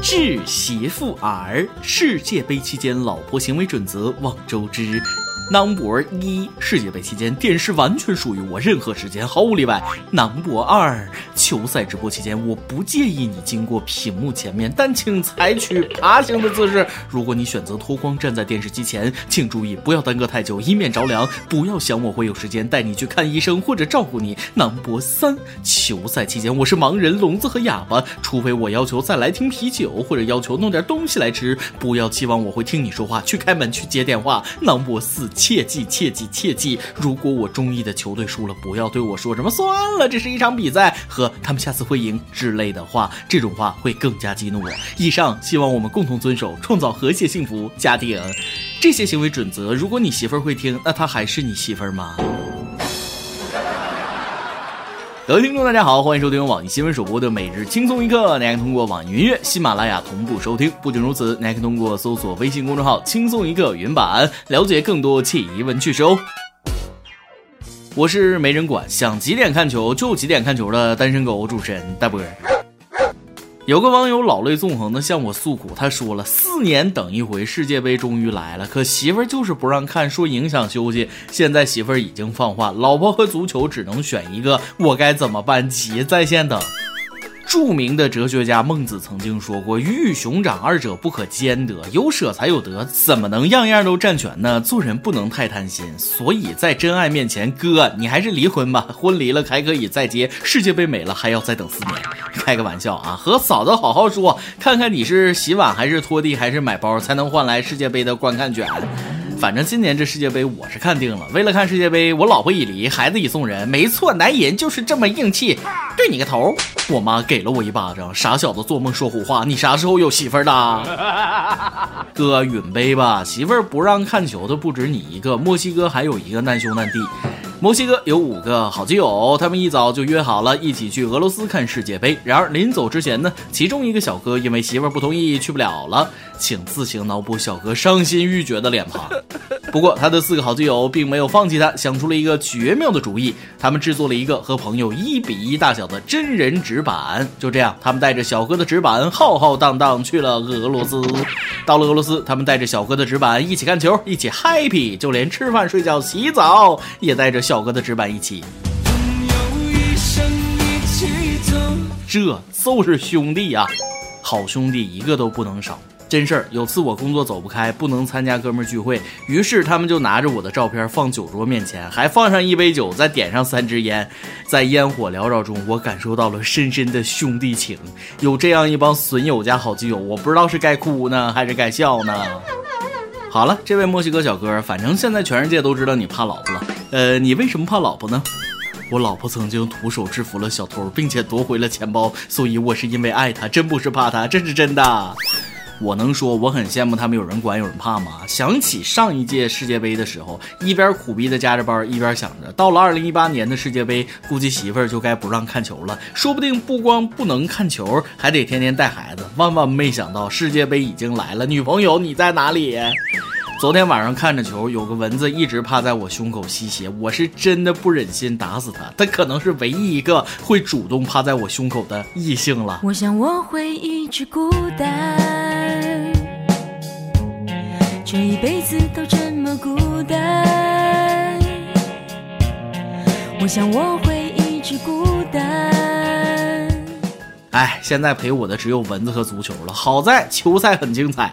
致媳妇儿，世界杯期间老婆行为准则望周知。Number 一，世界杯期间电视完全属于我，任何时间毫无例外。Number 二，球赛直播期间我不介意你经过屏幕前面，但请采取爬行的姿势。如果你选择脱光站在电视机前，请注意不要耽搁太久，以免着凉。不要想我会有时间带你去看医生或者照顾你。Number 三，球赛期间我是盲人、聋子和哑巴，除非我要求再来瓶啤酒或者要求弄点东西来吃，不要期望我会听你说话、去开门、去接电话。Number 四。切记切记切记！如果我中意的球队输了，不要对我说什么“算了，这是一场比赛”和“他们下次会赢”之类的话，这种话会更加激怒我。以上希望我们共同遵守，创造和谐幸福家庭。这些行为准则，如果你媳妇儿会听，那她还是你媳妇儿吗？各位听众，大家好，欢迎收听网易新闻首播的每日轻松一刻。您可以通过网易云音乐、喜马拉雅同步收听。不仅如此，您还可以通过搜索微信公众号“轻松一刻”云版，了解更多奇闻趣事哦。我是没人管，想几点看球就几点看球的单身狗主持人大波。有个网友老泪纵横的向我诉苦，他说了四年等一回世界杯终于来了，可媳妇儿就是不让看，说影响休息。现在媳妇儿已经放话，老婆和足球只能选一个，我该怎么办？急在线等。著名的哲学家孟子曾经说过：“鱼与熊掌，二者不可兼得，有舍才有得，怎么能样样都占全呢？做人不能太贪心，所以在真爱面前，哥，你还是离婚吧。婚离了还可以再结，世界杯没了还要再等四年。开个玩笑啊，和嫂子好好说，看看你是洗碗还是拖地还是买包，才能换来世界杯的观看权。”反正今年这世界杯我是看定了，为了看世界杯，我老婆已离，孩子已送人。没错，男人就是这么硬气。对你个头！我妈给了我一巴掌，傻小子做梦说胡话，你啥时候有媳妇儿的？哥，允杯吧，媳妇儿不让看球的不止你一个，墨西哥还有一个难兄难弟。墨西哥有五个好基友，他们一早就约好了一起去俄罗斯看世界杯。然而临走之前呢，其中一个小哥因为媳妇儿不同意去不了了，请自行脑补小哥伤心欲绝的脸庞。不过他的四个好基友并没有放弃他，想出了一个绝妙的主意。他们制作了一个和朋友一比一大小的真人纸板。就这样，他们带着小哥的纸板浩浩荡荡去了俄罗斯。到了俄罗斯，他们带着小哥的纸板一起看球，一起 happy，就连吃饭、睡觉、洗澡也带着。小哥的纸板一起，这就是兄弟呀！好兄弟一个都不能少。真事儿，有次我工作走不开，不能参加哥们聚会，于是他们就拿着我的照片放酒桌面前，还放上一杯酒，再点上三支烟。在烟火缭绕中，我感受到了深深的兄弟情。有这样一帮损友加好基友，我不知道是该哭呢，还是该笑呢？好了，这位墨西哥小哥，反正现在全世界都知道你怕老婆了。呃，你为什么怕老婆呢？我老婆曾经徒手制服了小偷，并且夺回了钱包，所以我是因为爱她，真不是怕她，这是真的。我能说我很羡慕他们有人管有人怕吗？想起上一届世界杯的时候，一边苦逼的加着班，一边想着到了二零一八年的世界杯，估计媳妇儿就该不让看球了，说不定不光不能看球，还得天天带孩子。万万没想到世界杯已经来了，女朋友你在哪里？昨天晚上看着球，有个蚊子一直趴在我胸口吸血，我是真的不忍心打死它。它可能是唯一一个会主动趴在我胸口的异性了。我想我会一直孤单，这一辈子都这么孤单。我想我会一直孤单。哎，现在陪我的只有蚊子和足球了。好在球赛很精彩。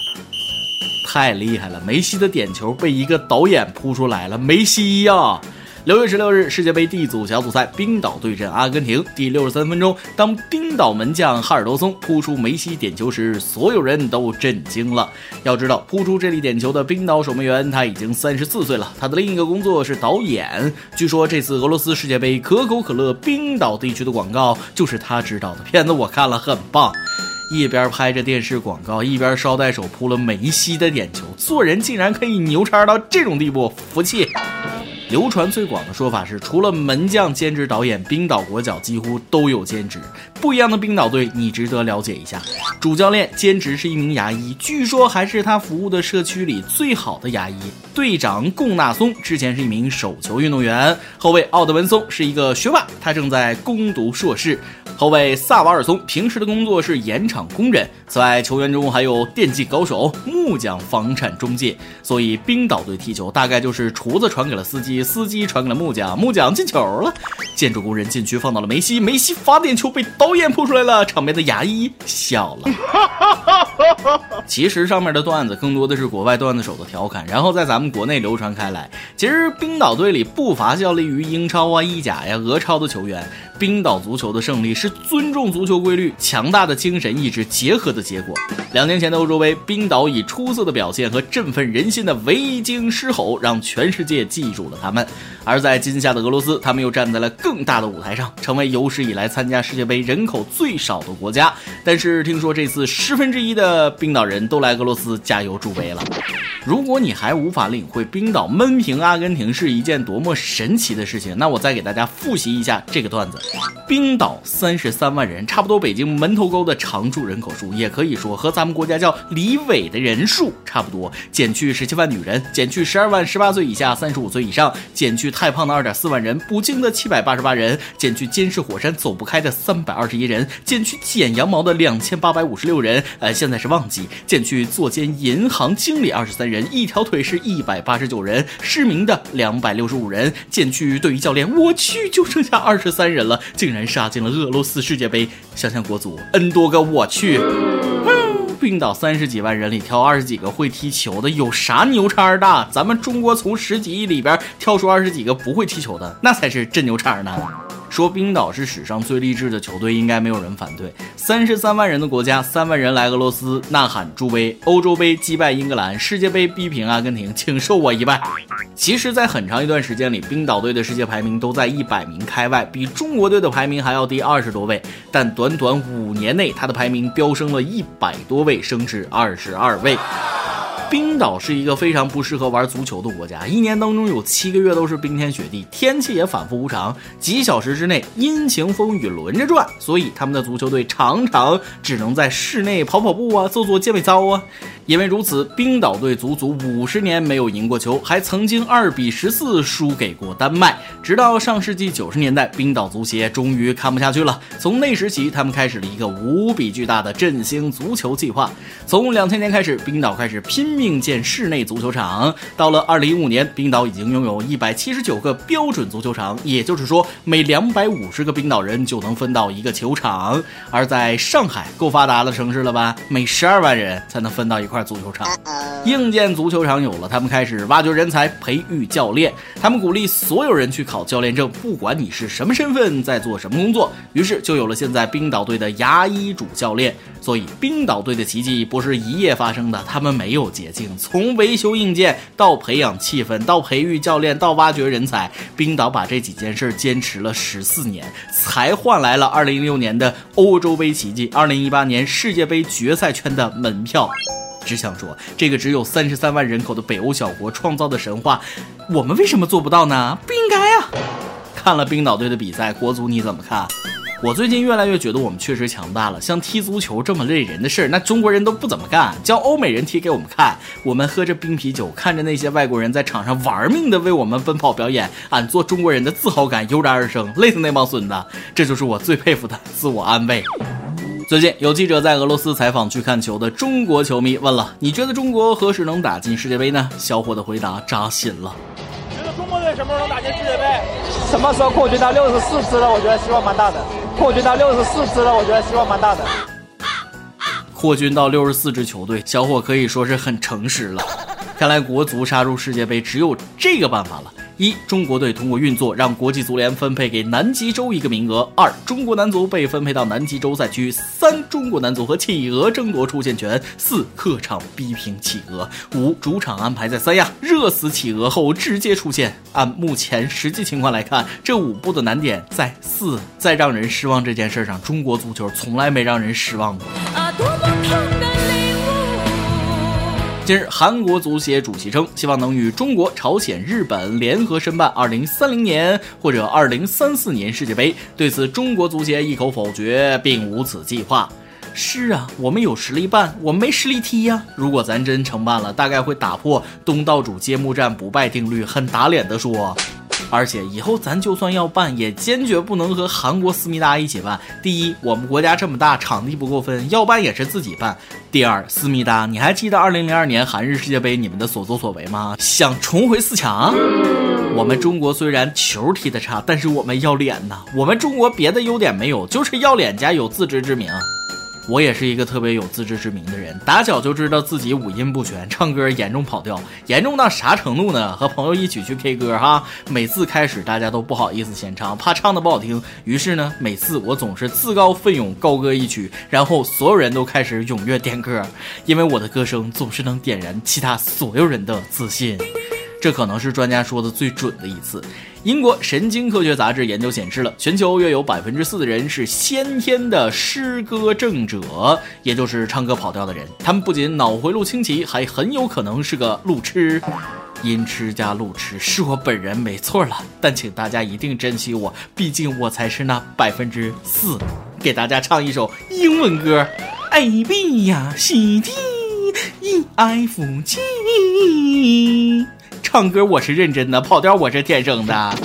太厉害了！梅西的点球被一个导演扑出来了，梅西呀！六月十六日，世界杯 D 组小组赛，冰岛对阵阿根廷。第六十三分钟，当冰岛门将哈尔多松扑出梅西点球时，所有人都震惊了。要知道，扑出这粒点球的冰岛守门员他已经三十四岁了，他的另一个工作是导演。据说这次俄罗斯世界杯可口可乐冰岛地区的广告就是他指导的，片子我看了，很棒。一边拍着电视广告，一边捎带手扑了梅西的点球，做人竟然可以牛叉到这种地步，服气！流传最广的说法是，除了门将兼职导演，冰岛国脚几乎都有兼职。不一样的冰岛队，你值得了解一下。主教练兼职是一名牙医，据说还是他服务的社区里最好的牙医。队长贡纳松之前是一名手球运动员，后卫奥德文松是一个学霸，他正在攻读硕士。后卫萨瓦尔松平时的工作是盐场工人。此外，球员中还有电竞高手、木匠、房产中介。所以，冰岛队踢球大概就是厨子传给了司机，司机传给了木匠，木匠进球了。建筑工人禁区放到了梅西，梅西罚点球被导演扑出来了，场边的牙医笑了。其实上面的段子更多的是国外段子手的调侃，然后在咱们国内流传开来。其实冰岛队里不乏效力于英超啊、意甲呀、俄超的球员。冰岛足球的胜利是尊重足球规律、强大的精神意志结合的结果。两年前的欧洲杯，冰岛以出色的表现和振奋人心的维京狮吼，让全世界记住了他们。而在今夏的俄罗斯，他们又站在了更大的舞台上，成为有史以来参加世界杯人口最少的国家。但是听说这次十分之一的冰岛人都来俄罗斯加油助威了。如果你还无法领会冰岛闷平阿根廷是一件多么神奇的事情，那我再给大家复习一下这个段子：冰岛三十三万人，差不多北京门头沟的常住人口数，也可以说和咱们国家叫李伟的人数差不多。减去十七万女人，减去十二万十八岁以下、三十五岁以上，减去太胖的二点四万人，不敬的七百八十八人，减去监视火山走不开的三百二十一人，减去剪羊毛的两千八百五十六人，呃，现在是旺季，减去坐监银行经理二十三人。一条腿是一百八十九人，失明的两百六十五人，减去队医教练，我去，就剩下二十三人了，竟然杀进了俄罗斯世界杯。想想国足 N 多个，我去，冰岛三十几万人里挑二十几个会踢球的，有啥牛叉的？咱们中国从十几亿里边挑出二十几个不会踢球的，那才是真牛叉呢。说冰岛是史上最励志的球队，应该没有人反对。三十三万人的国家，三万人来俄罗斯呐喊助威，欧洲杯击败英格兰，世界杯逼平阿根廷，请受我一拜。其实，在很长一段时间里，冰岛队的世界排名都在一百名开外，比中国队的排名还要低二十多位。但短短五年内，他的排名飙升了一百多位，升至二十二位。冰岛是一个非常不适合玩足球的国家，一年当中有七个月都是冰天雪地，天气也反复无常，几小时之内阴晴风雨轮着转，所以他们的足球队常常只能在室内跑跑步啊，做做健美操啊。因为如此，冰岛队足足五十年没有赢过球，还曾经二比十四输给过丹麦。直到上世纪九十年代，冰岛足协终于看不下去了，从那时起，他们开始了一个无比巨大的振兴足球计划。从两千年开始，冰岛开始拼命建室内足球场。到了二零一五年，冰岛已经拥有一百七十九个标准足球场，也就是说，每两百五十个冰岛人就能分到一个球场。而在上海，够发达的城市了吧？每十二万人才能分到一块。足球场，硬件足球场有了，他们开始挖掘人才，培育教练。他们鼓励所有人去考教练证，不管你是什么身份，在做什么工作。于是就有了现在冰岛队的牙医主教练。所以，冰岛队的奇迹不是一夜发生的，他们没有捷径。从维修硬件到培养气氛，到培育教练，到挖掘人才，冰岛把这几件事坚持了十四年，才换来了2006年的欧洲杯奇迹，2018年世界杯决赛圈的门票。只想说，这个只有三十三万人口的北欧小国创造的神话，我们为什么做不到呢？不应该啊！看了冰岛队的比赛，国足你怎么看？我最近越来越觉得我们确实强大了。像踢足球这么累人的事儿，那中国人都不怎么干，叫欧美人踢给我们看。我们喝着冰啤酒，看着那些外国人在场上玩命的为我们奔跑表演，俺做中国人的自豪感油然而生，累死那帮孙子！这就是我最佩服的自我安慰。最近有记者在俄罗斯采访去看球的中国球迷，问了：“你觉得中国何时能打进世界杯呢？”小伙的回答扎心了。觉得中国队什么时候能打进世界杯？什么时候扩军到六十四支了？我觉得希望蛮大的。扩军到六十四支了，我觉得希望蛮大的。扩军到六十四支球队，小伙可以说是很诚实了。看来国足杀入世界杯只有这个办法了。一中国队通过运作让国际足联分配给南极洲一个名额。二中国男足被分配到南极洲赛区。三中国男足和企鹅争夺出线权。四客场逼平企鹅。五主场安排在三亚，热死企鹅后直接出线。按目前实际情况来看，这五步的难点在四，在让人失望这件事上，中国足球从来没让人失望过。近日，韩国足协主席称，希望能与中国、朝鲜、日本联合申办2030年或者2034年世界杯。对此，中国足协一口否决，并无此计划。是啊，我们有实力办，我们没实力踢呀。如果咱真承办了，大概会打破东道主揭幕战不败定律，很打脸的说。而且以后咱就算要办，也坚决不能和韩国思密达一起办。第一，我们国家这么大，场地不够分，要办也是自己办。第二，思密达，你还记得2002年韩日世界杯你们的所作所为吗？想重回四强？我们中国虽然球踢得差，但是我们要脸呐。我们中国别的优点没有，就是要脸加有自知之明。我也是一个特别有自知之明的人，打小就知道自己五音不全，唱歌严重跑调，严重到啥程度呢？和朋友一起去 K 歌哈，每次开始大家都不好意思先唱，怕唱的不好听，于是呢，每次我总是自告奋勇高歌一曲，然后所有人都开始踊跃点歌，因为我的歌声总是能点燃其他所有人的自信。这可能是专家说的最准的一次。英国神经科学杂志研究显示了，全球约有百分之四的人是先天的诗歌症者，也就是唱歌跑调的人。他们不仅脑回路清奇，还很有可能是个路痴。音痴加路痴是我本人没错了，但请大家一定珍惜我，毕竟我才是那百分之四。给大家唱一首英文歌：A B 呀 C D E F G。唱歌我是认真的，跑调我是天生的。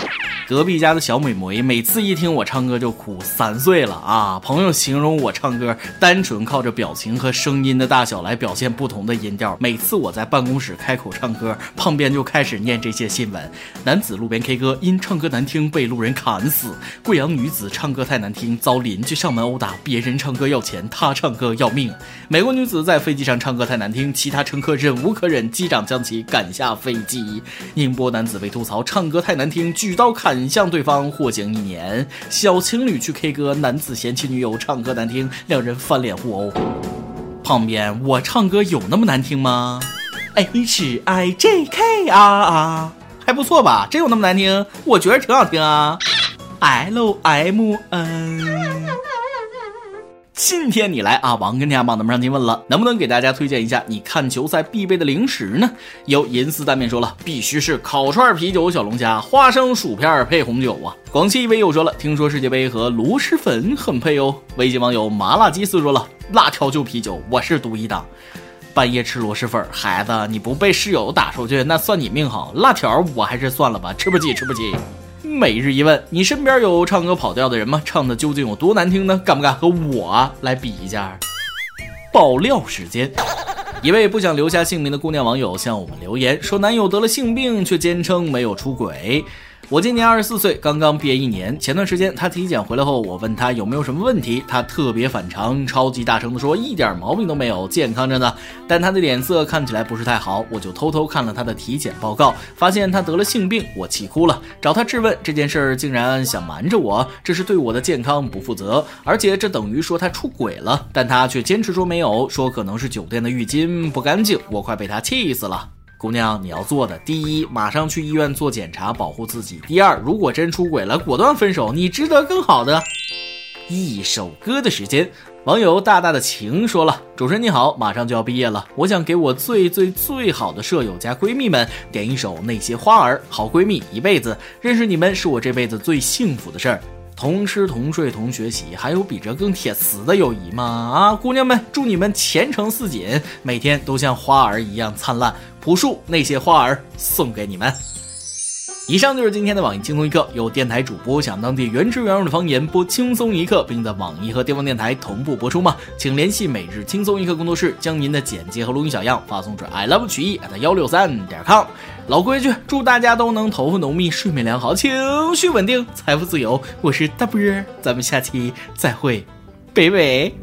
隔壁家的小美眉每次一听我唱歌就哭，三岁了啊！朋友形容我唱歌单纯靠着表情和声音的大小来表现不同的音调。每次我在办公室开口唱歌，旁边就开始念这些新闻：男子路边 K 歌因唱歌难听被路人砍死；贵阳女子唱歌太难听遭邻居上门殴打，别人唱歌要钱，她唱歌要命；美国女子在飞机上唱歌太难听，其他乘客忍无可忍，机长将其赶下飞机；宁波男子被吐槽唱歌太难听，举刀砍。向对方获刑一年。小情侣去 K 歌，男子嫌弃女友唱歌难听，两人翻脸互殴。旁边我唱歌有那么难听吗？H I J K R 啊还不错吧？真有那么难听？我觉得挺好听啊。L M N。今天你来啊，王跟天帮咱们上提问了，能不能给大家推荐一下你看球赛必备的零食呢？有银丝蛋面说了，必须是烤串、啤酒、小龙虾、花生薯片配红酒啊。广汽一威又说了，听说世界杯和螺蛳粉很配哦。微信网友麻辣鸡丝说了，辣条就啤酒，我是独一档。半夜吃螺蛳粉，孩子你不被室友打出去，那算你命好。辣条我还是算了吧，吃不起，吃不起。每日一问：你身边有唱歌跑调的人吗？唱的究竟有多难听呢？敢不敢和我来比一下？爆料时间，一位不想留下姓名的姑娘网友向我们留言说，男友得了性病，却坚称没有出轨。我今年二十四岁，刚刚毕业一年。前段时间他体检回来后，我问他有没有什么问题，他特别反常，超级大声的说一点毛病都没有，健康着呢。但他的脸色看起来不是太好，我就偷偷看了他的体检报告，发现他得了性病，我气哭了，找他质问这件事儿，竟然想瞒着我，这是对我的健康不负责，而且这等于说他出轨了。但他却坚持说没有，说可能是酒店的浴巾不干净，我快被他气死了。姑娘，你要做的，第一，马上去医院做检查，保护自己；第二，如果真出轨了，果断分手，你值得更好的。一首歌的时间，网友大大的情说了：“主持人你好，马上就要毕业了，我想给我最最最好的舍友加闺蜜们点一首《那些花儿》，好闺蜜一辈子，认识你们是我这辈子最幸福的事儿。”同吃同睡同学习，还有比这更铁磁的友谊吗？啊，姑娘们，祝你们前程似锦，每天都像花儿一样灿烂。朴树那些花儿送给你们。以上就是今天的网易轻松一刻，有电台主播讲当地原汁原味的方言播轻松一刻，并在网易和地方电台同步播出吗？请联系每日轻松一刻工作室，将您的简介和录音小样发送至 i love 曲艺 at 幺六三点 com。老规矩，祝大家都能头发浓密，睡眠良好，情绪稳定，财富自由。我是大波儿，咱们下期再会，北北。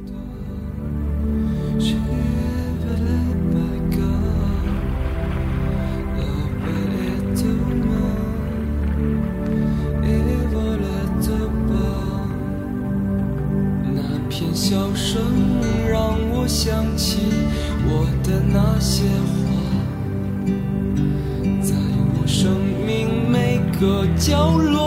个角落。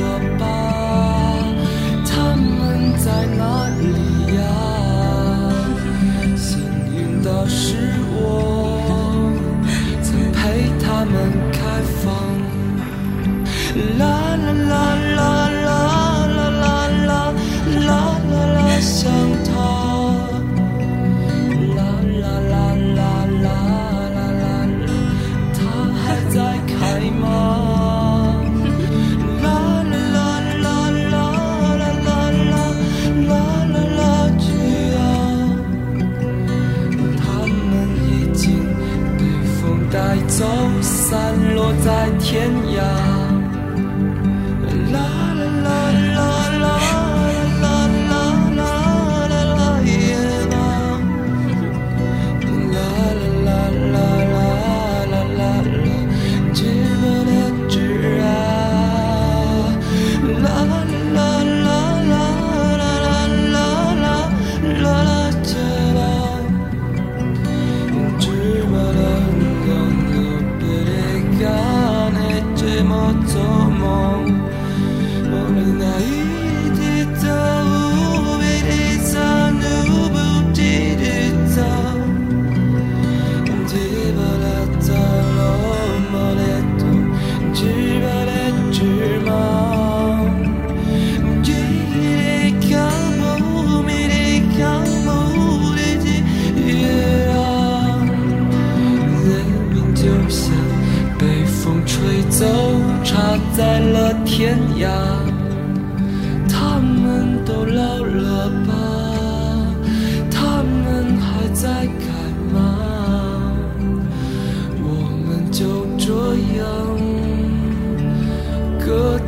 风来天涯。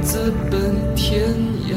自奔天涯。